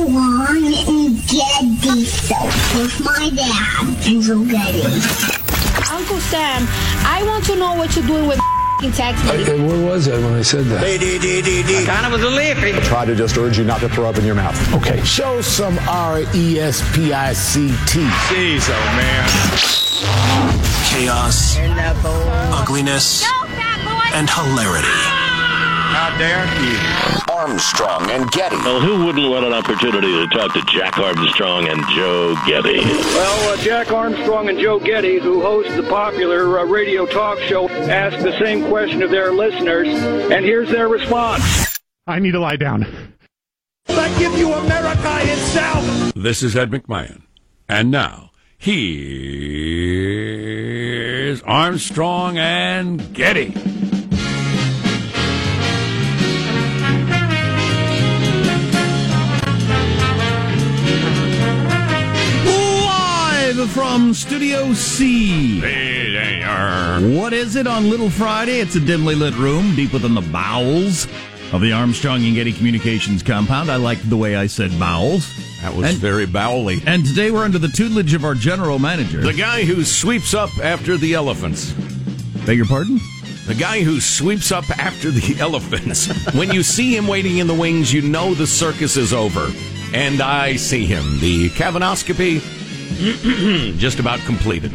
Armstrong and Getty Soap with my dad, Andrew Getty. Uncle Sam, I want to know what you're doing with text I, me. where was I when I said that? Kind of was a lippy. try to just urge you not to throw up in your mouth. Okay. Show some R E S P I C T. Jeez, oh man. chaos, ugliness, and hilarity. How dare you? Armstrong and Getty. Well, who wouldn't want an opportunity to talk to Jack Armstrong and Joe Getty? Well, uh, Jack Armstrong and Joe Getty, who host the popular uh, radio talk show, asked the same question of their listeners, and here's their response. I need to lie down. I give you America itself. This is Ed McMahon. And now, here's Armstrong and Getty. From Studio C. What is it on Little Friday? It's a dimly lit room deep within the bowels of the Armstrong and Getty Communications compound. I liked the way I said bowels. That was And- very bowely. And today we're under the tutelage of our general manager. The guy who sweeps up after the elephants. Beg your pardon? The guy who sweeps up after the elephants. when you see him waiting in the wings, you know the circus is over. And I see him. The cavanoscopy just about completed.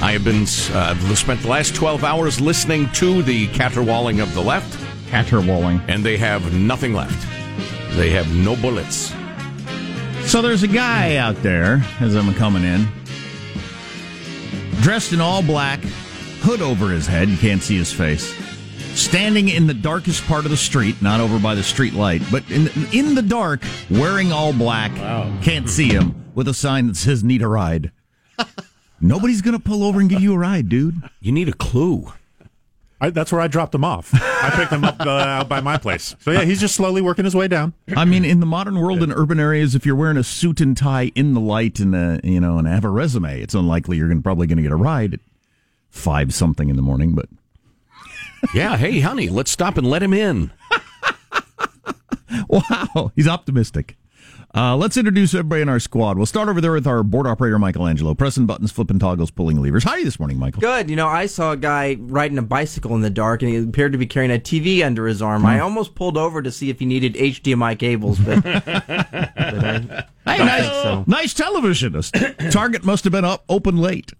I have been uh, spent the last 12 hours listening to the caterwauling of the left, Caterwauling. and they have nothing left. They have no bullets. So there's a guy out there as I'm coming in, dressed in all black, hood over his head, you can't see his face, standing in the darkest part of the street, not over by the street light, but in in the dark, wearing all black, can't see him, with a sign that says "Need a ride." Nobody's gonna pull over and give you a ride, dude. You need a clue. I, that's where I dropped him off. I picked him up uh, out by my place. So yeah, he's just slowly working his way down. I mean, in the modern world, in urban areas, if you're wearing a suit and tie in the light and uh, you know and have a resume, it's unlikely you're gonna, probably going to get a ride at five something in the morning. But Yeah, hey, honey, let's stop and let him in. wow, he's optimistic. Uh, let's introduce everybody in our squad. We'll start over there with our board operator, Michelangelo, pressing buttons, flipping toggles, pulling levers. How are you this morning, Michael? Good. You know, I saw a guy riding a bicycle in the dark, and he appeared to be carrying a TV under his arm. I almost pulled over to see if he needed HDMI cables, but, but I Hey, don't nice, think so. nice television. Target must have been up open late.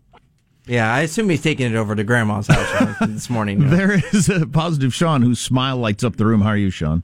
Yeah, I assume he's taking it over to Grandma's house this morning. you know. There is a positive Sean whose smile lights up the room. How are you, Sean?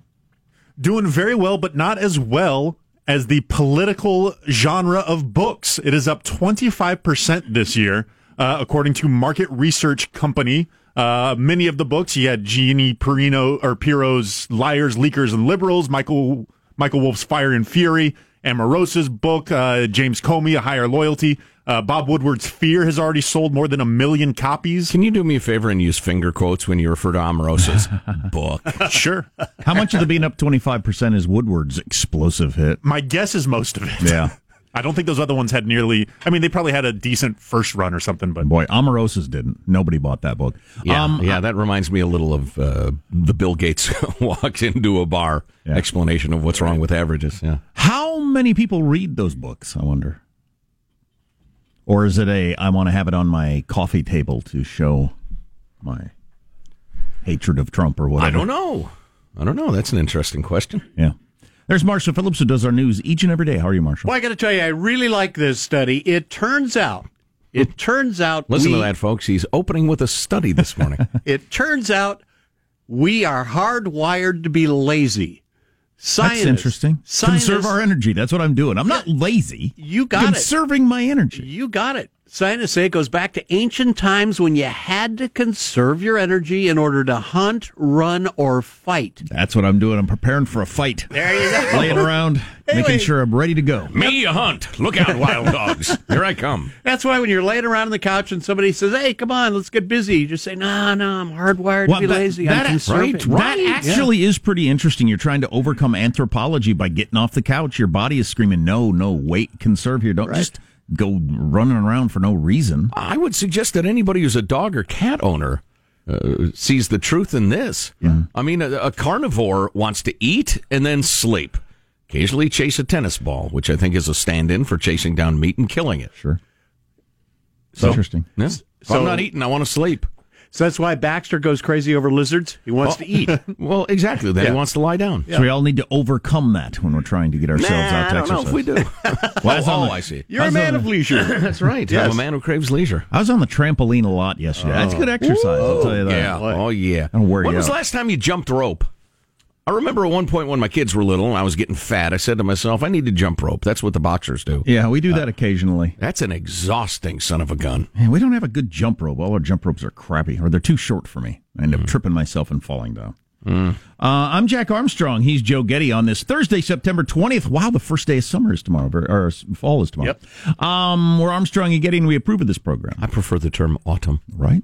Doing very well, but not as well as the political genre of books. It is up 25% this year, uh, according to market research company. Uh, many of the books, you had Jeannie Perino or Pirro's Liars, Leakers, and Liberals, Michael Michael Wolff's Fire and Fury, Omarosa's book, uh, James Comey, A Higher Loyalty. Uh, Bob Woodward's Fear has already sold more than a million copies. Can you do me a favor and use finger quotes when you refer to Omarosa's book? Sure. How much of the being up 25% is Woodward's explosive hit? My guess is most of it. Yeah. I don't think those other ones had nearly. I mean, they probably had a decent first run or something, but Boy, Omarosa's didn't. Nobody bought that book. Yeah, Um, yeah, that reminds me a little of uh, the Bill Gates walked into a bar Yeah. explanation of what's wrong with averages. Yeah, How many people read those books, I wonder? Or is it a I want to have it on my coffee table to show my hatred of Trump or whatever? I don't know. I don't know. That's an interesting question. Yeah. There's Marshall Phillips who does our news each and every day. How are you, Marshall? Well, I got to tell you, I really like this study. It turns out, it turns out, Listen we, to that, folks. He's opening with a study this morning. It turns out we are hardwired to be lazy. Scientists, That's interesting. Scientists, Conserve our energy. That's what I'm doing. I'm not lazy. You got it. Conserving my energy. You got it. Scientists say it goes back to ancient times when you had to conserve your energy in order to hunt, run, or fight. That's what I'm doing. I'm preparing for a fight. There you go. Laying around, Anyway. making sure I'm ready to go. Me a hunt. Look out, wild dogs. Here I come. That's why when you're laying around on the couch and somebody says, "Hey, come on, let's get busy," you just say, "No, no, I'm hardwired Well, to be that- lazy. that- I'm conserving." That actually is pretty interesting. You're trying to overcome anthropology by getting off the couch. Your body is screaming, "No, no, wait, conserve here. Don't just go running around for no reason." I would suggest that anybody who's a dog or cat owner uh, sees the truth in this. I mean, a, a carnivore wants to eat and then sleep. occasionally chase a tennis ball, which I think is a stand-in for chasing down meat and killing it. Sure. So, Interesting. yeah. If So- I'm not eating, I want to sleep. So that's why Baxter goes crazy over lizards. He wants to eat. well, exactly. Then Yeah. he wants to lie down. So we all need to overcome that when we're trying to get ourselves Nah, out to I don't know exercise. if we do. Well, I oh, oh, the- I see. You're I a was man on of the- leisure. That's right. Yes. I'm a man who craves leisure. I was on the trampoline a lot yesterday. That's oh. good exercise. I'll tell you that. Yeah. Oh, yeah. I'll wear when you was the out. last time you jumped rope? I remember at one point when my kids were little and I was getting fat, I said to myself, I need to jump rope. That's what the boxers do. Yeah, we do that occasionally. That's an exhausting son of a gun. Man, we don't have a good jump rope. All our jump ropes are crappy, or they're too short for me. I end up tripping myself and falling down. Uh, I'm Jack Armstrong. He's Joe Getty on this Thursday, September 20th. Wow, the first day of summer is tomorrow, or fall is tomorrow. Um, we're Armstrong and Getty, and we approve of this program. I prefer the term autumn. Right?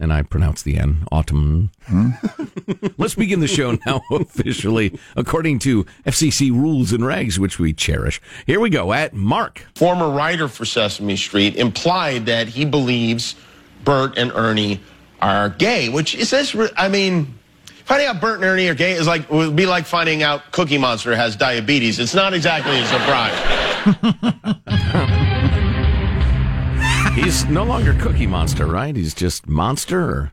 And I pronounce the N, autumn. Hmm? Let's begin the show now officially, according to FCC rules and regs, which we cherish. Here we go at Mark. former writer for Sesame Street, implied that he believes Bert and Ernie are gay, which is this, I mean, finding out Bert and Ernie are gay is like, would be like finding out Cookie Monster has diabetes. It's not exactly a surprise. He's no longer Cookie Monster, right? He's just Monster or,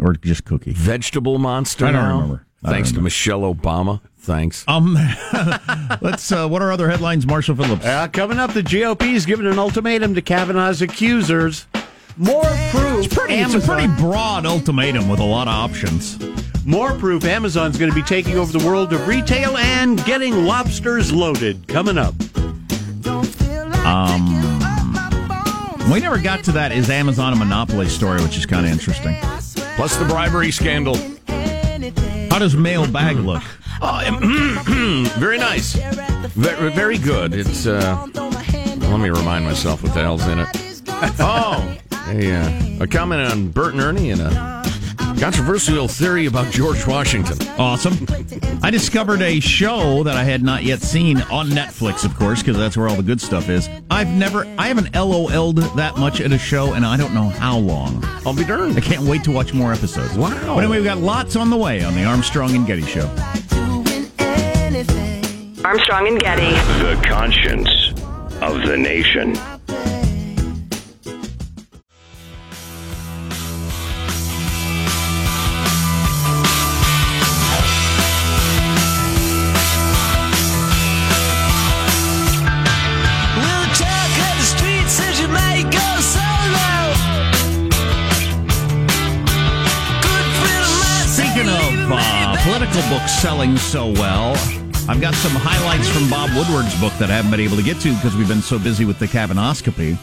or just Cookie. Vegetable Monster I don't now? remember. I don't Thanks to remember. Michelle Obama. Thanks. Um, let's. Uh, what are other headlines, Marshall Phillips? Uh, coming up, the GOP is giving an ultimatum to Kavanaugh's accusers. More proof. It's pretty, it's a pretty broad ultimatum with a lot of options. More proof Amazon's going to be taking over the world of retail and getting lobsters loaded. Coming up. Um, we never got to that is Amazon a monopoly story, which is kind of interesting. Plus the bribery scandal. How does mailbag look? Oh, very nice. Very, very good. It's, uh, let me remind myself what the hell's in it. Oh, a, uh, a comment on Bert and Ernie and a controversial theory about George Washington. Awesome. I discovered a show that I had not yet seen on Netflix, of course, because that's where all the good stuff is. I've never, I haven't LOL'd that much at a show, and I don't know how long. I'll be darned. I can't wait to watch more episodes. Wow. But anyway, we've got lots on the way on the Armstrong and Getty Show. Armstrong and Getty. The conscience of the nation. Selling so well, I've got some highlights from Bob Woodward's book that I haven't been able to get to because we've been so busy with the cavanoscopy,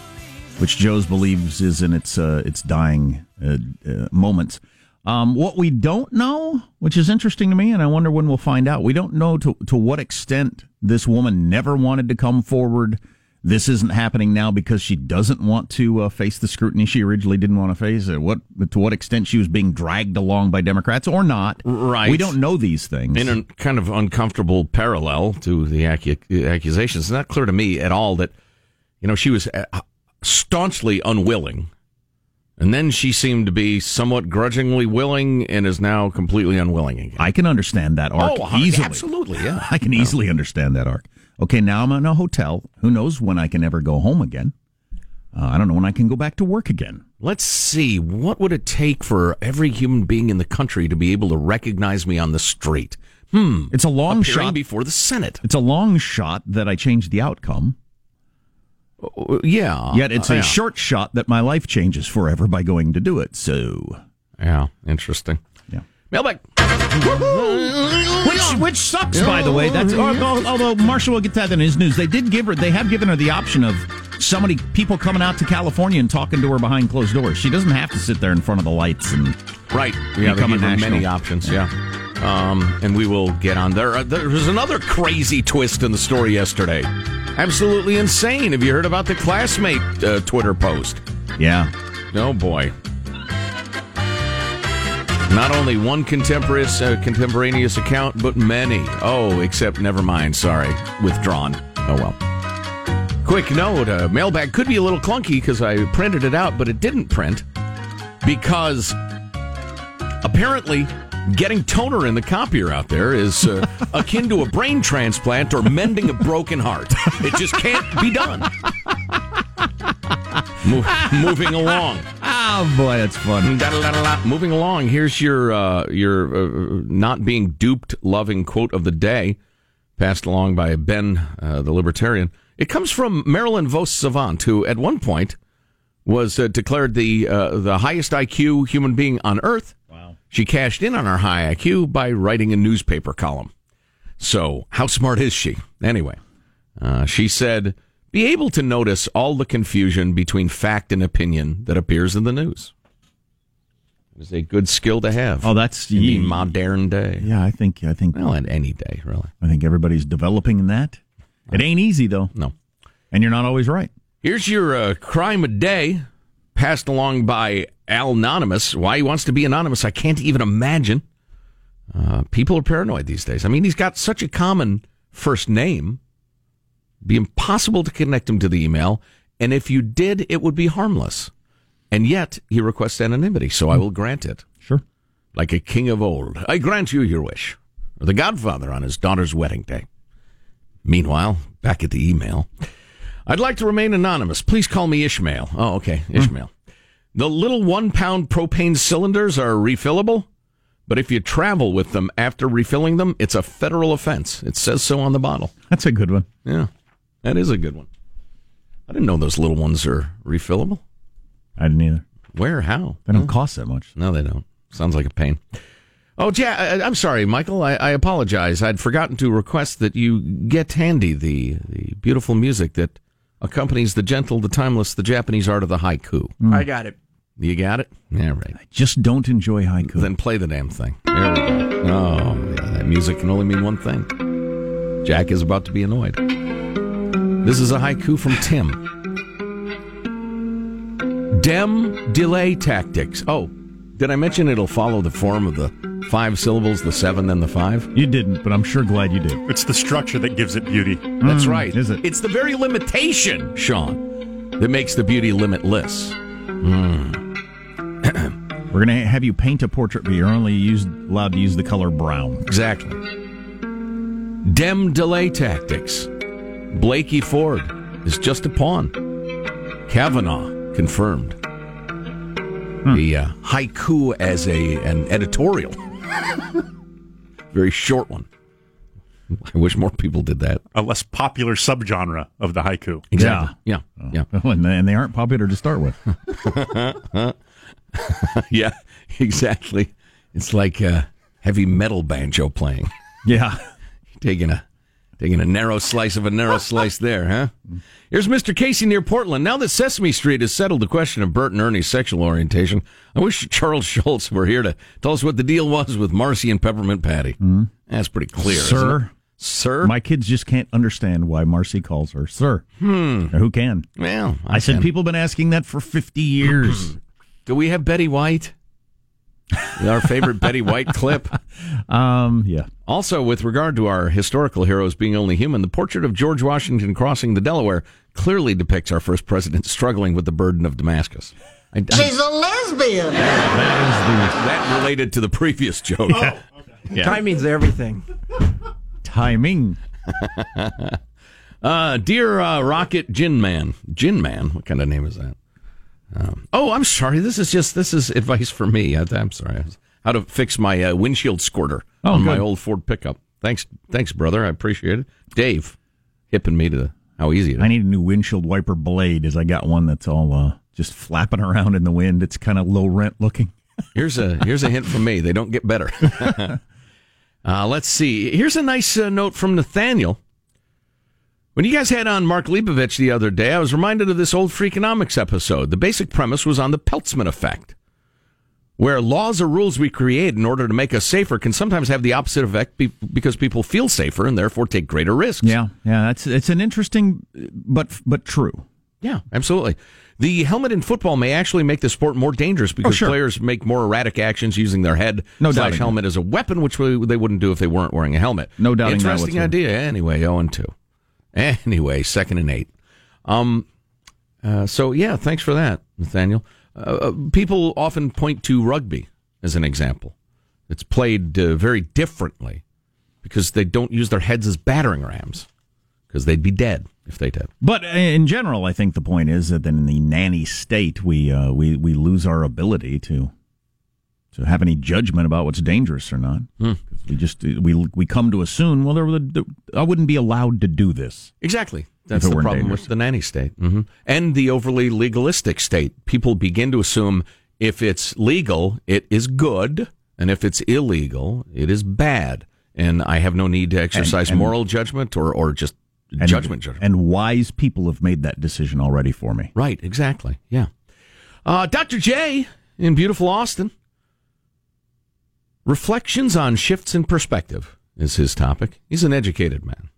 which Joe's believes is in its uh, its dying uh, uh, moments. Um, what we don't know, which is interesting to me, and I wonder when we'll find out. We don't know to to what extent this woman never wanted to come forward. This isn't happening now because she doesn't want to uh, face the scrutiny she originally didn't want to face. What to what extent she was being dragged along by Democrats or not? Right. We don't know these things. In a kind of uncomfortable parallel to the accu- accusations, it's not clear to me at all that, you know, she was uh, staunchly unwilling. And then she seemed to be somewhat grudgingly willing and is now completely unwilling again. I can understand that arc Oh, easily. absolutely, yeah. I can easily understand that arc. Okay, now I'm in a hotel. Who knows when I can ever go home again? Uh, I don't know when I can go back to work again. Let's see. What would it take for every human being in the country to be able to recognize me on the street? Hmm. It's a long shot. before the Senate. It's a long shot that I change the outcome. Uh, Yeah. Yet it's Uh, a yeah. short shot that my life changes forever by going to do it. So, Yeah. Interesting. Yeah. Mailbag. Which which sucks, by the way. That's although, Marshall will get that in his news. They did give her. They have given her the option of somebody people coming out to California and talking to her behind closed doors. She doesn't have to sit there in front of the lights and Right. Yeah, they become a give her many options. Yeah. Um, and we will get on there. Uh, there was another crazy twist in the story yesterday. Absolutely insane. Have you heard about the classmate uh, Twitter post? Yeah. Oh boy. Not only one contemporaneous uh, contemporaneous account, but many. Oh, except never mind. Sorry, withdrawn. Oh well. Quick note: uh, mailbag could be a little clunky because I printed it out, but it didn't print because apparently Getting toner in the copier out there is uh, akin to a brain transplant or mending a broken heart. It just can't be done. Mo- moving along. Oh boy, that's fun. Moving along, here's your uh, your uh, not being duped loving quote of the day, passed along by Ben, uh, the libertarian. It comes from Marilyn Vos Savant, who at one point was uh, declared the uh, the highest IQ human being on Earth. Wow! She cashed in on her high IQ by writing a newspaper column. So, how smart is she? Anyway, uh, she said, "Be able to notice all the confusion between fact and opinion that appears in the news." It is a good skill to have. Oh, that's in the modern day. Yeah, I think I think Well, in any day, really. I think everybody's developing in that. It ain't easy though. No. And you're not always right. Here's your uh, crime a day, passed along by Al Anonymous. Why he wants to be anonymous, I can't even imagine. Uh, people are paranoid these days. I mean, he's got such a common first name. Be impossible to connect him to the email, and if you did, it would be harmless. And yet, he requests anonymity, so I hmm. will grant it. Sure. Like a king of old, I grant you your wish. Or the Godfather on his daughter's wedding day. Meanwhile, back at the email. I'd like to remain anonymous. Please call me Ishmael. Oh, okay, hmm. Ishmael. The little one pound propane cylinders are refillable, but if you travel with them after refilling them, it's a federal offense. It says so on the bottle. That's a good one. Yeah, that is a good one. I didn't know those little ones are refillable. I didn't either. Where? How? They don't cost that much. No, they don't. Sounds like a pain. Oh, yeah. I, I'm sorry, Michael. I, I apologize. I'd forgotten to request that you get handy the the beautiful music that accompanies the gentle, the timeless, the Japanese art of the haiku. Mm. I got it. You got it? Yeah, right. I just don't enjoy haiku. Then play the damn thing. There we go. Oh, yeah, that music can only mean one thing. Jack is about to be annoyed. This is a haiku from Tim. Dem delay tactics. Oh, did I mention it'll follow the form of the five syllables, the seven, then the five? You didn't, but I'm sure glad you did. It's the structure that gives it beauty. That's Mm, right. is it? It's the very limitation, Sean, that makes the beauty limitless. We're gonna have you paint a portrait, but you're only used, allowed to use the color brown. Exactly. Dem delay tactics. Blasey Ford is just a pawn. Kavanaugh confirmed. The uh, haiku as a an editorial. Very short one. I wish more people did that. A less popular subgenre of the haiku. Exactly. Yeah. Yeah. Oh, and, they, and they aren't popular to start with. yeah, exactly. It's like uh, heavy metal banjo playing. Yeah. taking a taking a narrow slice of a narrow slice there, huh? Here's Mr. Casey near Portland. Now that Sesame Street has settled the question of Bert and Ernie's sexual orientation, I wish Charles Schulz were here to tell us what the deal was with Marcie and Peppermint Patty. That's pretty clear, isn't it? sir. Sir, My kids just can't understand why Marcie calls her sir. Hmm. Who can? Well, I, said can. people have been asking that for 50 years. Do we have Betty White? Our favorite Betty White clip. um, yeah. Also, with regard to our historical heroes being only human, the portrait of George Washington crossing the Delaware clearly depicts our first president struggling with the burden of Damascus. I, I- She's a lesbian. that related to the previous joke. Yeah. Timing's everything. Timing. uh, dear uh, Rocket Gin Man, Gin Man, what kind of name is that? Um, oh, I'm sorry. This is just this is advice for me. I, I'm sorry. How to fix my uh, windshield squirter Oh, on my old Ford pickup. Thanks, thanks, brother. I appreciate it. Dave, hipping me to how easy it is. I need a new windshield wiper blade as I got one that's all uh, just flapping around in the wind. It's kind of low rent looking. Here's a here's a hint from me. They don't get better. uh, let's see. Here's a nice uh, note from Nathaniel. When you guys had on Mark Leibovich the other day, I was reminded of this old Freakonomics episode. The basic premise was on the Peltzman effect, where laws or rules we create in order to make us safer can sometimes have the opposite effect be- because people feel safer and therefore take greater risks. Yeah, yeah, that's it's an interesting, but but true. Yeah, absolutely. The helmet in football may actually make the sport more dangerous because Oh, sure. players make more erratic actions using their head No slash helmet as a weapon, which they wouldn't do if they weren't wearing a helmet. No doubt. Interesting idea. Anyway, 0 and 2. Anyway, second and eight. Um, uh, so, yeah, thanks for that, Nathaniel. Uh, uh, people often point to rugby as an example. It's played uh, very differently because they don't use their heads as battering rams because they'd be dead if they did. But in general, I think the point is that in the nanny state, we uh, we we lose our ability to to have any judgment about what's dangerous or not. Hmm. We just we we come to assume well, there, I wouldn't be allowed to do this. Exactly. That's the problem dangerous. with the nanny state hmm and the overly legalistic state. People begin to assume if it's legal, it is good, and if it's illegal, it is bad. And I have no need to exercise and- moral judgment or, or just And- judgment. judgment. And wise people have made that decision already for me. Right, exactly. Yeah. Uh, Dr. J in beautiful Austin. Reflections on shifts in perspective is his topic. He's an educated man.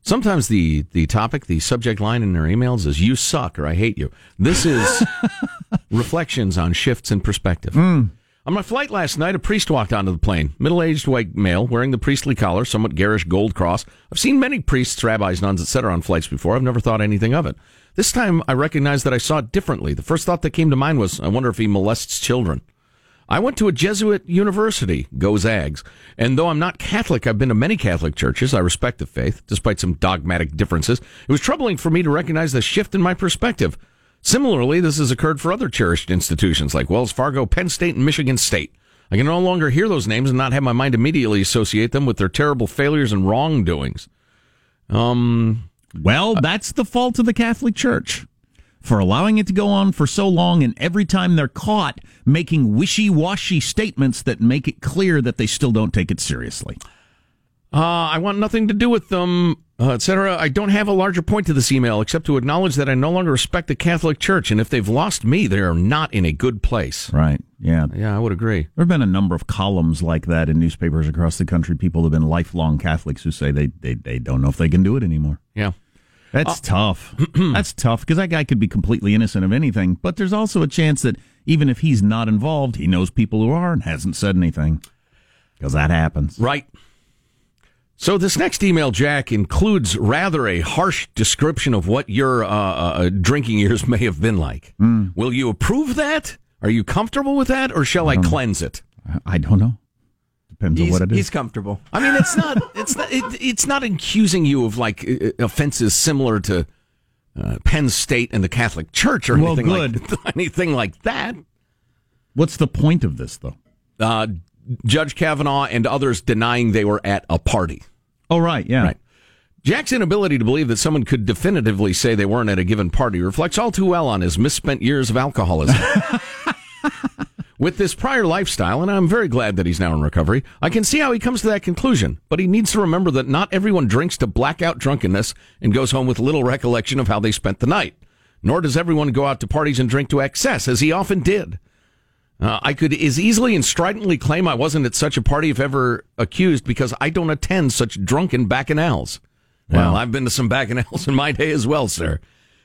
Sometimes the, the topic, the subject line in their emails is "You suck" or "I hate you." This is reflections on shifts in perspective. Hmm. On my flight last night, a priest walked onto the plane. Middle-aged white male wearing the priestly collar, somewhat garish gold cross. I've seen many priests, rabbis, nuns, etc. on flights before. I've never thought anything of it. This time, I recognized that I saw it differently. The first thought that came to mind was, I wonder if he molests children. I went to a Jesuit university, go Zags, and though I'm not Catholic, I've been to many Catholic churches. I respect the faith, despite some dogmatic differences. It was troubling for me to recognize the shift in my perspective. Similarly, this has occurred for other cherished institutions like Wells Fargo, Penn State, and Michigan State. I can no longer hear those names and not have my mind immediately associate them with their terrible failures and wrongdoings. Um, Well, that's the fault of the Catholic Church for allowing it to go on for so long, and every time they're caught making wishy washy statements that make it clear that they still don't take it seriously. Uh, I want nothing to do with them, uh, etc. I don't have a larger point to this email except to acknowledge that I no longer respect the Catholic Church, and if they've lost me, they are not in a good place. Right. Yeah. Yeah, I would agree. There have been a number of columns like that in newspapers across the country. People have been lifelong Catholics who say they, they, they don't know if they can do it anymore. Yeah. That's tough. That's tough because that guy could be completely innocent of anything, but there's also a chance that even if he's not involved, he knows people who are and hasn't said anything because that happens. Right. So this next email, Jack, includes rather a harsh description of what your uh, uh, drinking years may have been like. Will you approve that? Are you comfortable with that, or shall I, cleanse it? I don't know. Depends He's, on what it is. he's comfortable. I mean, it's not. It's not. It, it's not accusing you of like uh, offenses similar to uh, Penn State and the Catholic Church or Well, anything good. like anything like that. What's the point of this, though? Uh, Judge Kavanaugh and others denying they were at a party. Oh, right. Yeah. Right. Jack's inability to believe that someone could definitively say they weren't at a given party reflects all too well on his misspent years of alcoholism. With this prior lifestyle, and I'm very glad that he's now in recovery, I can see how he comes to that conclusion. But he needs to remember that not everyone drinks to blackout drunkenness and goes home with little recollection of how they spent the night. Nor does everyone go out to parties and drink to excess, as he often did. Uh, I could as easily and stridently claim I wasn't at such a party if ever accused because I don't attend such drunken bacchanals. Well, I've been to some bacchanals in my day as well, sir.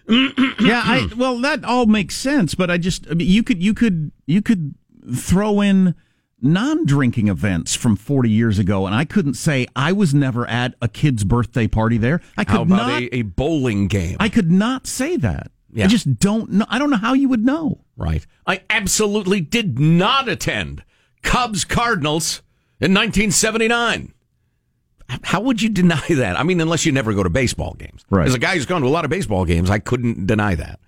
yeah, I well that all makes sense, but I just I mean, you could you could you could throw in non-drinking events from 40 years ago and I couldn't say I was never at a kid's birthday party there. I could How about not a, a bowling game? I could not say that. Yeah. I just don't know. I don't know how you would know. Right. I absolutely did not attend Cubs Cardinals in 1979. How would you deny that? I mean, unless you never go to baseball games. Right. As a guy who's gone to a lot of baseball games, I couldn't deny that.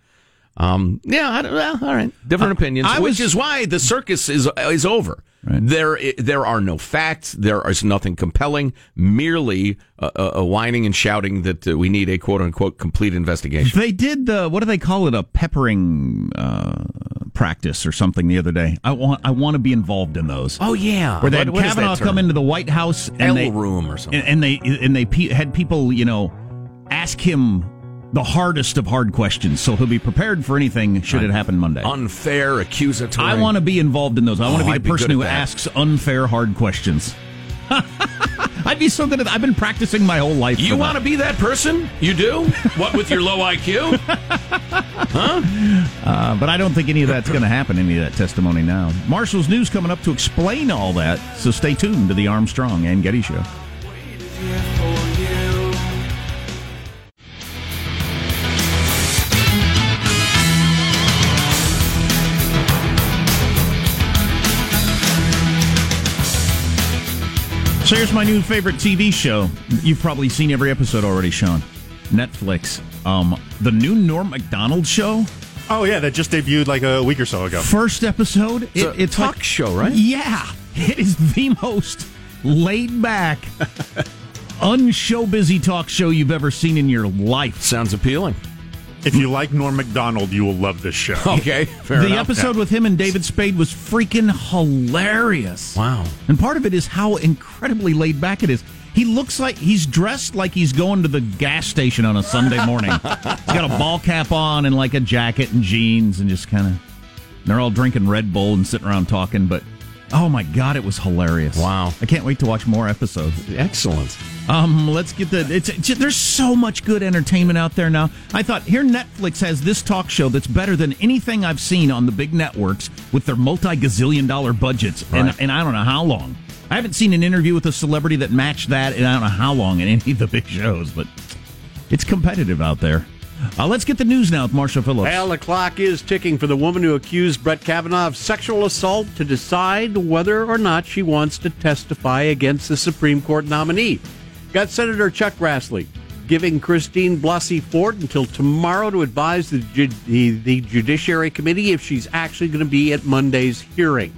Um, yeah, well, all right. Different opinions, I which was- is why the circus is is over. There, there are no facts. There is nothing compelling. Merely a, uh, whining and shouting that uh, we need a quote unquote complete investigation. They did the what do they call it a peppering uh, practice or something the other day. I want I want to be involved in those. Oh yeah, Where they What- had what is that Kavanaugh come into the White House and L they room or something. and, and they and they pe- had people you know ask him the hardest of hard questions, so he'll be prepared for anything should it happen Monday. unfair, accusatory. I want to be involved in those. I want to Oh, be I'd the be person who asks unfair hard questions. I'd be so good at. I've been practicing my whole life. You want to be that person? You do? What with your low IQ? Uh, but I don't think any of that's going to happen. Any of that testimony now. Marshall's news coming up to explain all that. So stay tuned to the Armstrong and Getty Show. So here's my new favorite TV show. You've probably seen every episode already, Sean. Netflix. Um, the new Norm Macdonald show. Oh yeah, that just debuted like a week or so ago. First episode. It's a it's talk like- show, right? Yeah, it is the most laid back, unshow busy talk show you've ever seen in your life. Sounds appealing. If you like Norm Macdonald, you will love this show. Okay, fair the enough. episode with him and David Spade was freaking hilarious. Wow. And part of it is how incredibly laid back it is. He looks like he's dressed like he's going to the gas station on a Sunday morning. he's got a ball cap on and like a jacket and jeans and just kind of. They're all drinking Red Bull and sitting around talking, but oh my god, it was hilarious! Wow. I can't wait to watch more episodes. Excellent. Um, let's get the. It's, it's there's so much good entertainment out there now. I thought here Netflix has this talk show that's better than anything I've seen on the big networks with their multi gazillion dollar budgets, and and I don't know how long. I haven't seen an interview with a celebrity that matched that, and I don't know how long in any of the big shows, but it's competitive out there. Uh, let's get the news now with Marshall Phillips. Well, the clock is ticking for the woman who accused Brett Kavanaugh of sexual assault to decide whether or not she wants to testify against the Supreme Court nominee. Got Senator Chuck Grassley giving Christine Blasey Ford until tomorrow to advise the, the, the Judiciary Committee if she's actually going to be at Monday's hearing.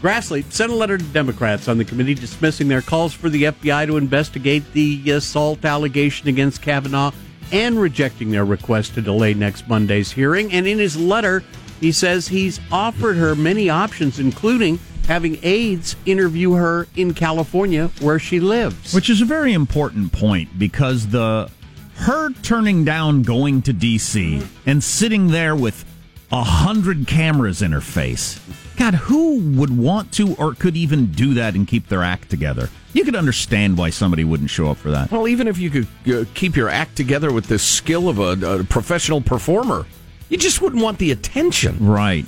Grassley sent a letter to Democrats on the committee dismissing their calls for the FBI to investigate the assault allegation against Kavanaugh and rejecting their request to delay next Monday's hearing. And in his letter, he says he's offered her many options, including having aides interview her in California where she lives. Which is a very important point because the her turning down going to DC and sitting there with a hundred cameras in her face. God, who would want to or could even do that and keep their act together? You could understand why somebody wouldn't show up for that. Well, even if you could uh, keep your act together with the skill of a, a professional performer, you just wouldn't want the attention. Right.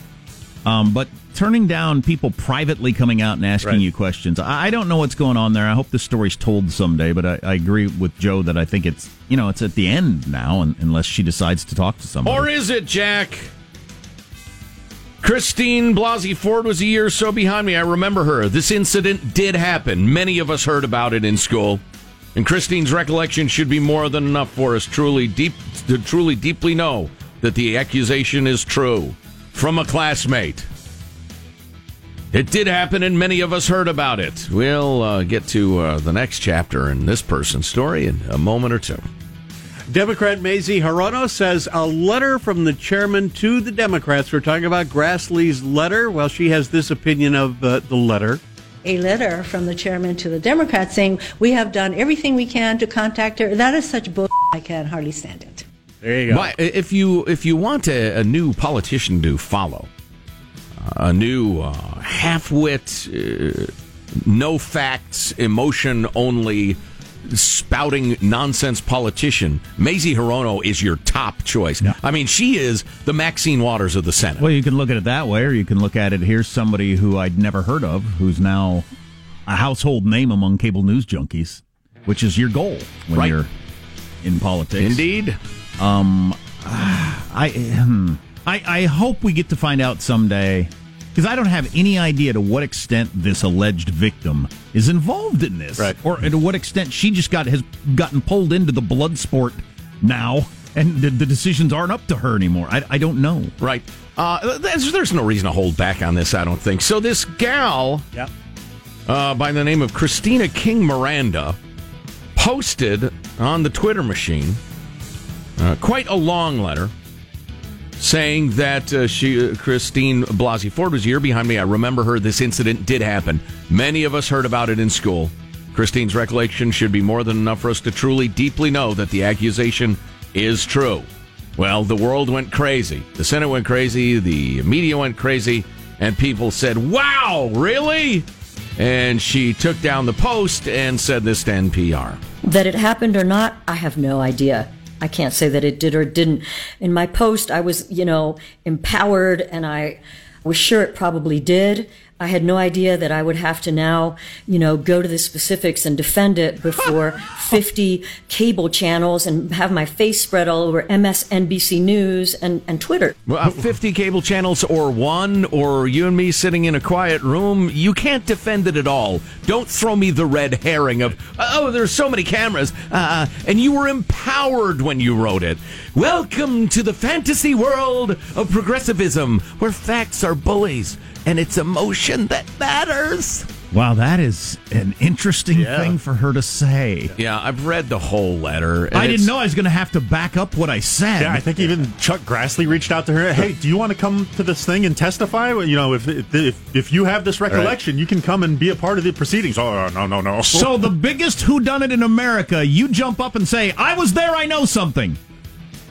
Um, but turning down people privately coming out and asking Right. you questions, I, I don't know what's going on there. I hope the story's told someday, but I, I agree with Joe that I think it's you know it's at the end now, un unless she decides to talk to somebody. Or is it, Jack? Christine Blasey Ford was a year or so behind me. I remember her. This incident did happen. Many of us heard about it in school. And Christine's recollection should be more than enough for us truly deep to truly deeply know that the accusation is true from a classmate. It did happen, and many of us heard about it. We'll uh, get to uh, the next chapter in this person's story in a moment or two. Democrat Mazie Hirono says a letter from the chairman to the Democrats. We're talking about Grassley's letter. Well, she has this opinion of uh, the letter. a letter from the chairman to the Democrats saying we have done everything we can to contact her. That is such bull. I can hardly stand it. There you go. Why, if you if you want a, a new politician to follow, a new uh, half-wit, uh, no facts, emotion only, spouting nonsense politician, Mazie Hirono is your top choice. I mean, she is the Maxine Waters of the Senate. Well, you can look at it that way, or you can look at it here's somebody who I'd never heard of, who's now a household name among cable news junkies, which is your goal when Right. you're in politics. Indeed. Um, I, hmm, I I hope we get to find out someday because I don't have any idea to what extent this alleged victim is involved in this, Right. Or to what extent she just got has gotten pulled into the blood sport now, and the, the decisions aren't up to her anymore. I, I don't know. Right. Uh, there's, there's no reason to hold back on this, I don't think. So, this gal Yep. uh, by the name of Cristina King Miranda posted on the Twitter machine uh, quite a long letter saying that uh, she, uh, Christine Blasey Ford was a year behind me. I remember her. This incident did happen. Many of us heard about it in school. Christine's recollection should be more than enough for us to truly, deeply know that the accusation is true. Well, the world went crazy. The Senate went crazy. The media went crazy. And people said, wow, really? And she took down the post and said this to NPR. That it happened or not, I have no idea. I can't say that it did or didn't. In my post, I was, you know, empowered and I was sure it probably did. I had no idea that I would have to now, you know, go to the specifics and defend it before 50 cable channels and have my face spread all over MSNBC News and, and Twitter. Well, uh, 50 cable channels or one, or you and me sitting in a quiet room, you can't defend it at all. Don't throw me the red herring of, oh, there's so many cameras. Uh, and you were empowered when you wrote it. Welcome to the fantasy world of progressivism, where facts are bullies and it's emotion that matters. Wow, that is an interesting yeah. thing for her to say. Yeah, I've read the whole letter. I didn't know I was going to have to back up what I said. Yeah, I think even Chuck Grassley reached out to her. Hey, do you want to come to this thing and testify? You know, if if, if you have this recollection, right. you can come and be a part of the proceedings. Oh, no, no, no. So the biggest whodunit in America, you jump up and say, I was there, I know something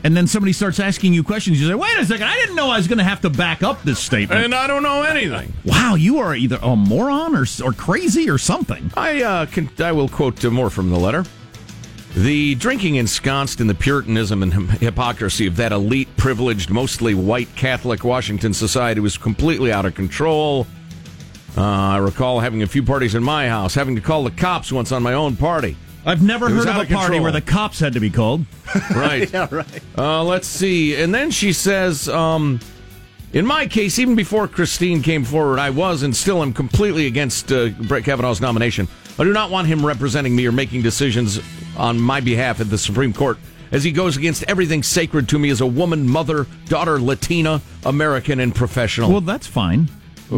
and then somebody starts asking you questions, you say, "Wait a second! I didn't know I was going to have to back up this statement." And I don't know anything. Wow, you are either a moron or or crazy or something. I uh, can I will quote more from the letter. The drinking ensconced in the Puritanism and hypocrisy of that elite, privileged, mostly white Catholic Washington society was completely out of control. Uh, I recall having a few parties in my house, having to call the cops once on my own party. I've never heard of a party where the cops had to be called. Right. yeah, right. Uh, let's see. And then she says, um, in my case, even before Christine came forward, I was and still am completely against uh, Brett Kavanaugh's nomination. I do not want him representing me or making decisions on my behalf at the Supreme Court, as he goes against everything sacred to me as a woman, mother, daughter, Latina, American, and professional. Well, that's fine.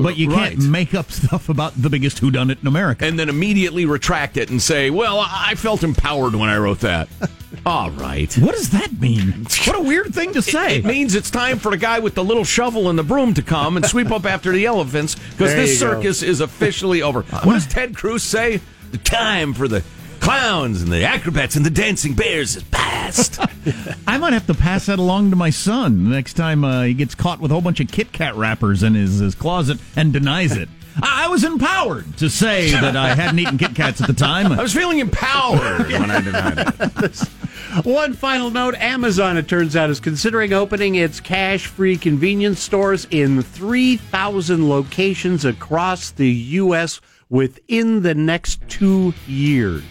But you can't right. make up stuff about the biggest whodunit in America. And then immediately retract it and say, well, I felt empowered when I wrote that. All right. What does that mean? What a weird thing to say. It, it means it's time for the guy with the little shovel and the broom to come and sweep up after the elephants because this circus go. is officially over. What does Ted Cruz say? The time for the clowns and the acrobats and the dancing bears is past. I might have to pass that along to my son next time uh, he gets caught with a whole bunch of Kit Kat wrappers in his, his closet and denies it. I was empowered to say that I hadn't eaten Kit Kats at the time. I was feeling empowered when I denied it. One final note Amazon, it turns out, is considering opening its cash free convenience stores in 3,000 locations across the U.S within the next two years.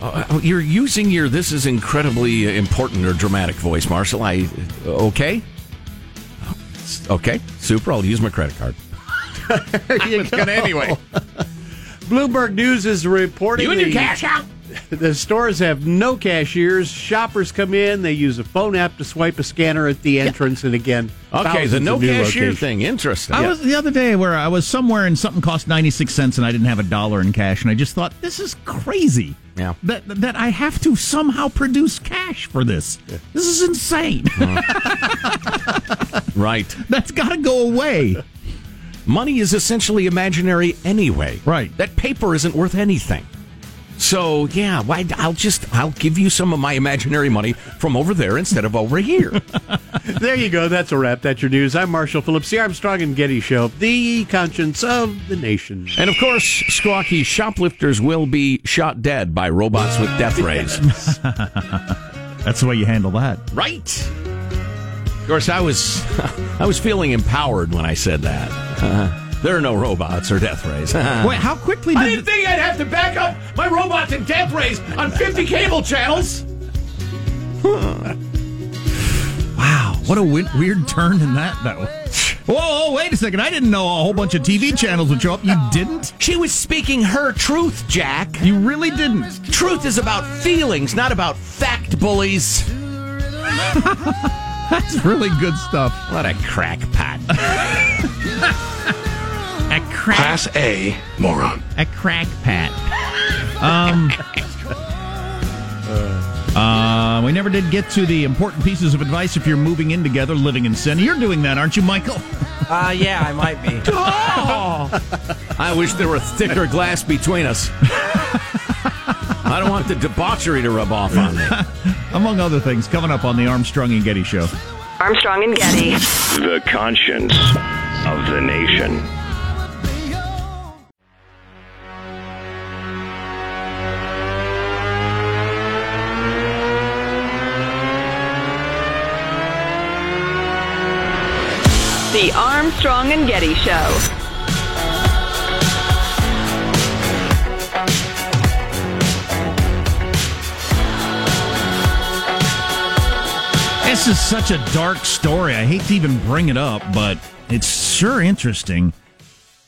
Uh, uh, you're using your this is incredibly uh, important or dramatic voice, Marshall. I uh, okay, okay, super. I'll use my credit card. you go. anyway. Bloomberg News is reporting. You and your cash out. the stores have no cashiers. Shoppers come in, they use a phone app to swipe a scanner at the entrance, yeah. and again, okay, the no cashier locations. thing, interesting. I yeah. was the other day where I was somewhere and something cost ninety six cents, and I didn't have a dollar in cash, and I just thought this is crazy. Yeah, that that I have to somehow produce cash for this. Yeah. This is insane. Uh-huh. right, that's got to go away. Money is essentially imaginary anyway. Right, that paper isn't worth anything. So yeah, why? I'll just I'll give you some of my imaginary money from over there instead of over here. there you go. That's a wrap. That's your news. I'm Marshall Phillips, the Armstrong and Getty Show, the conscience of the nation. And of course, Squawky shoplifters will be shot dead by robots with death rays. That's the way you handle that, right? Of course, I was I was feeling empowered when I said that. Uh, there are no robots or death rays. Wait, how quickly did I didn't think I'd have to back up my robots and death rays on 50 cable channels. wow, what a w- weird turn in that, though. Whoa, whoa, wait a second. I didn't know a whole bunch of TV channels would show up. You didn't? She was speaking her truth, Jack. You really didn't. Truth is about feelings, not about fact bullies. That's really good stuff. What a crackpot. A crack. Class A moron. A crack pat. Um. Uh, we never did get to the important pieces of advice if you're moving in together, living in sin. You're doing that, aren't you, Michael? Uh, yeah, I might be. oh! I wish there were thicker glass between us. I don't want the debauchery to rub off on me. Among other things, coming up on the Armstrong and Getty Show. Armstrong and Getty. The conscience of the nation. The Armstrong and Getty Show. This is such a dark story. I hate to even bring it up, but it's sure interesting.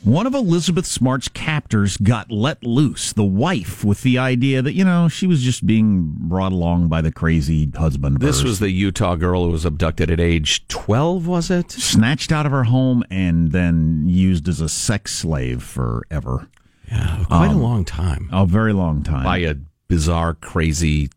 One of Elizabeth Smart's captors got let loose, the wife, with the idea that, you know, she was just being brought along by the crazy husband. This was the Utah girl who was abducted at age 12, was it? snatched out of her home and then used as a sex slave forever. Yeah, quite Um, a long time. A very long time. By a bizarre, crazy,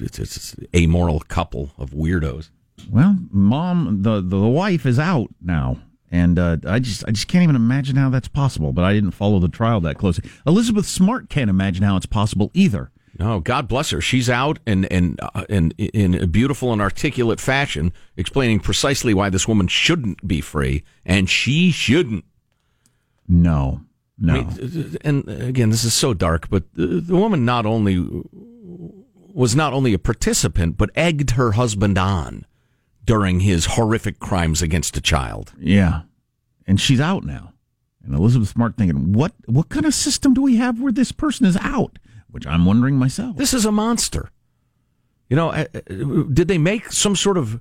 it's, it's amoral couple of weirdos. Well, mom, the the wife is out now, and uh, I just I just can't even imagine how that's possible. But I didn't follow the trial that closely. Elizabeth Smart can't imagine how it's possible either. No, God bless her. She's out and and uh, and in a beautiful and articulate fashion, explaining precisely why this woman shouldn't be free, and she shouldn't. No, no. I mean, and again, this is so dark, but the, the woman not only was not only a participant, but egged her husband on during his horrific crimes against a child. Yeah, and she's out now. And Elizabeth Smart thinking, what what kind of system do we have where this person is out? Which I'm wondering myself. This is a monster. You know, uh, uh, did they make some sort of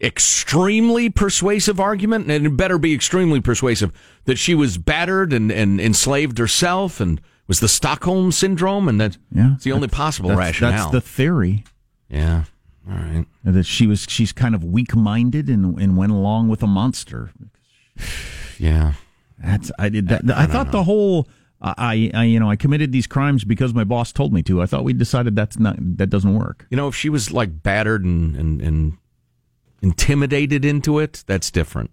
extremely persuasive argument? And it better be extremely persuasive that she was battered and, and enslaved herself and was the Stockholm syndrome, and that Yeah, it's the only possible that's, rationale. That's the theory. yeah. All right. That she was she's kind of weak minded and and went along with a monster. Yeah. That's I did that. I, thought the whole I, I you know I committed these crimes because my boss told me to. I thought we decided that's not that doesn't work. You know, if she was like battered and, and, and intimidated into it, that's different.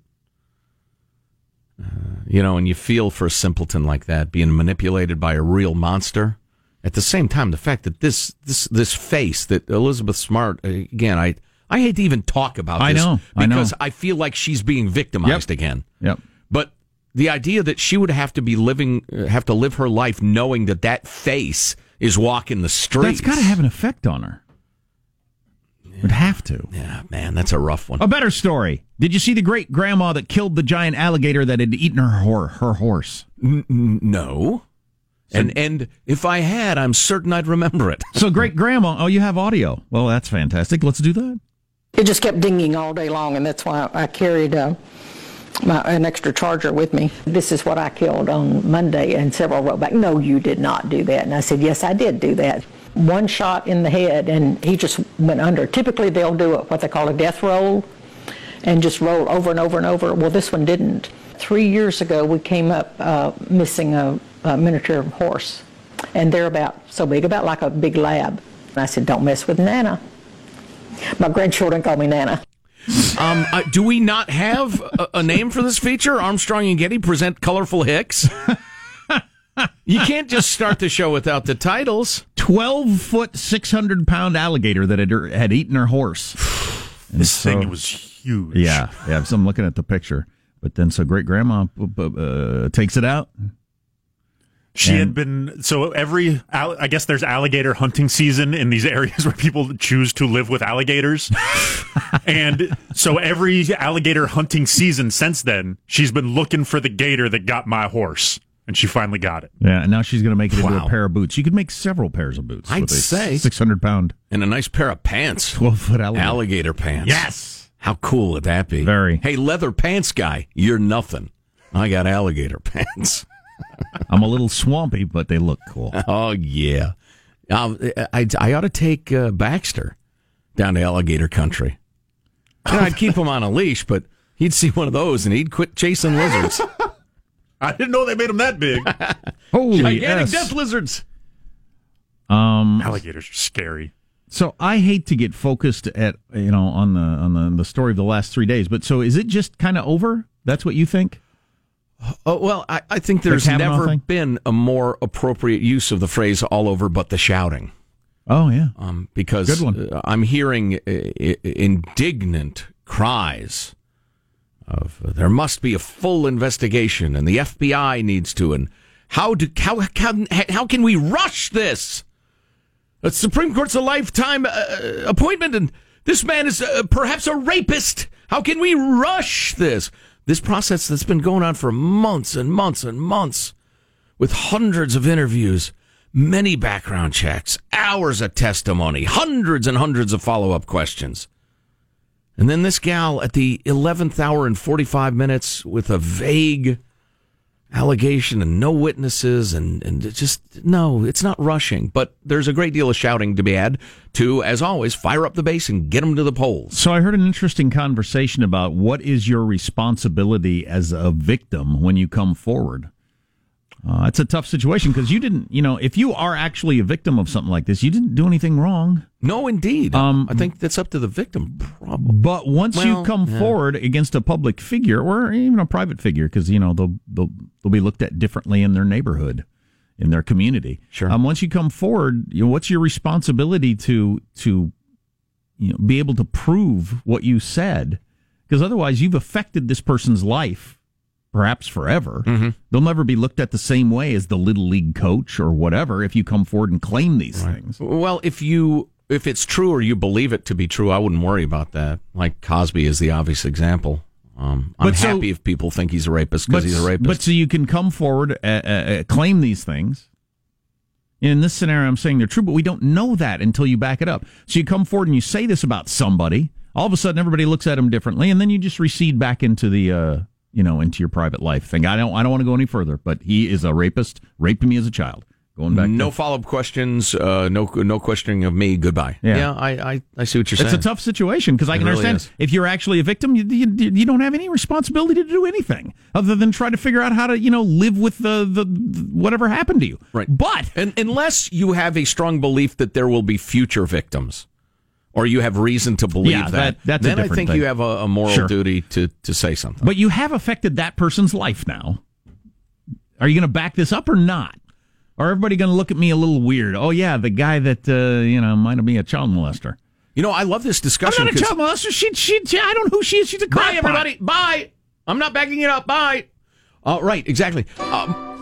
Uh, you know, and you feel for a simpleton like that being manipulated by a real monster. At the same time, the fact that this this this face that Elizabeth Smart uh, again, I I hate to even talk about I this know, I know. because I feel like she's being victimized Yep. again. Yep. But the idea that she would have to be living, uh, have to live her life knowing that that face is walking the streets. That's got to have an effect on her. Would have to. Yeah, man, that's a rough one. A better story. Did you see the great grandma that killed the giant alligator that had eaten her hor- her horse? N- n- no. And and if I had, I'm certain I'd remember it. So great grandma. Oh, you have audio. Well, that's fantastic. Let's do that. It just kept dinging all day long, and that's why I carried uh, my, an extra charger with me. This is what I killed on Monday, and several wrote back, "No, you did not do that." And I said, "Yes, I did do that." One shot in the head, and he just went under. Typically, they'll do what they call a death roll, and just roll over and over and over. Well, this one didn't. Three years ago, we came up uh, missing a, a miniature horse, and they're about so big, about like a big lab. And I said, "Don't mess with Nana." My grandchildren call me Nana. Um, uh, do we not have a, a name for this feature? Armstrong and Getty present colorful Hicks. you can't just start the show without the titles. 12 foot, 600 pound alligator that had, had eaten her horse. And This so- thing was huge. Yeah, yeah. So I'm looking at the picture. But then, so great grandma uh, takes it out. She had been so every I guess there's alligator hunting season in these areas where people choose to live with alligators. and so every alligator hunting season since then, she's been looking for the gator that got my horse and she finally got it. Yeah, and now she's going to make it into a pair of boots. You could make several pairs of boots. I'd say. 600 pound, And a nice pair of pants. 12 foot alligator. Alligator pants. Yes. How cool would that be? Very. Hey, leather pants guy, you're nothing. I got alligator pants. I'm a little swampy, but they look cool. Oh yeah, um, I, I ought to take uh, Baxter down to alligator country. You know, I'd keep him on a leash, but he'd see one of those and he'd quit chasing lizards. I didn't know they made them that big. Holy Gigantic yes. death lizards. Um, Alligators are scary. So I hate to get focused at you know on the on the, the story of the last three days, but so is it just kind of over? That's what you think? Oh, well, I, I think there's Kavanaugh never thing? been a more appropriate use of the phrase "all over but the shouting." Oh yeah, um, because Good one. uh, I'm hearing uh, indignant cries of uh, there must be a full investigation and the FBI needs to and how do how how, how can we rush this? The Supreme Court's a lifetime uh, appointment and this man is uh, perhaps a rapist. How can we rush this? This process that's been going on for months and months and months with hundreds of interviews, many background checks, hours of testimony, hundreds and hundreds of follow up questions. And then this gal at the 11th hour and 45 minutes with a vague allegation and no witnesses and, and just, no, it's not rushing. But there's a great deal of shouting to be had to, as always, fire up the base and get them to the polls. So I heard an interesting conversation about what is your responsibility as a victim when you come forward. Uh, it's a tough situation because you didn't, you know, if you are actually a victim of something like this, you didn't do anything wrong. No, indeed. Um, I think that's up to the victim, probably. But once Well, you come yeah. forward against a public figure or even a private figure, because you know they'll, they'll they'll be looked at differently in their neighborhood, in their community. Sure. Um, once you come forward, you know, what's your responsibility to to you know be able to prove what you said? Because otherwise, you've affected this person's life, perhaps forever. Mm-hmm. They'll never be looked at the same way as the little league coach or whatever if you come forward and claim these things. Well, if you if it's true or you believe it to be true, I wouldn't worry about that. Like Cosby is the obvious example. Um, I'm But so- happy if people think he's a rapist because he's a rapist. But so you can come forward, uh, uh, uh, claim these things. In this scenario, I'm saying they're true, but we don't know that until you back it up. So you come forward and you say this about somebody. All of a sudden, everybody looks at him differently, and then you just recede back into the, uh, you know, into your private life thing. I don't, I don't want to go any further. But he is a rapist. Raped me as a child. Going back. no to, follow up questions. Uh, no no questioning of me. Goodbye. Yeah. I, I I see what you're saying. it's a tough situation because I can really understand is. if you're actually a victim, you, you, you don't have any responsibility to do anything other than try to figure out how to, you know, live with the, the, the whatever happened to you. Right. But and unless you have a strong belief that there will be future victims, or you have reason to believe Yeah, that, that- then I think thing. you have a, a moral Sure. duty to to say something. But you have affected that person's life now. Are you going to back this up or not? Are everybody going to look at me a little weird? Oh yeah, the guy that uh, you know might be a child molester. You know, I love this discussion. I'm not a child molester. She, she, she, I don't know who she is. She's a Bye, everybody. Bye. I'm not backing it up. Bye. Uh, right, exactly. Um,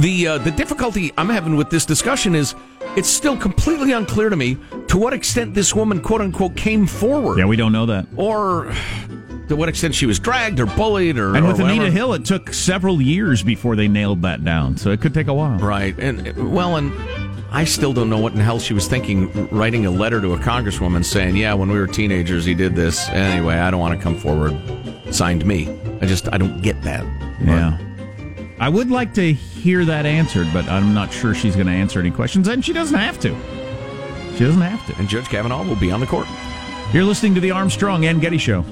the uh, the difficulty I'm having with this discussion is it's still completely unclear to me to what extent this woman, quote unquote, came forward, Yeah, we don't know that. or to what extent she was dragged or bullied, or And or with Anita. Hill, it took several years before they nailed that down. So it could take a while. Right, and well, and I still don't know what in hell she was thinking, writing a letter to a congresswoman saying, "Yeah, when we were teenagers, he did this. Anyway, I don't want to come forward." Signed me. I just I don't get that. Yeah. I would like to hear that answered, but I'm not sure she's going to answer any questions, and she doesn't have to. She doesn't have to. And Judge Kavanaugh will be on the court. You're listening to the Armstrong and Getty Show.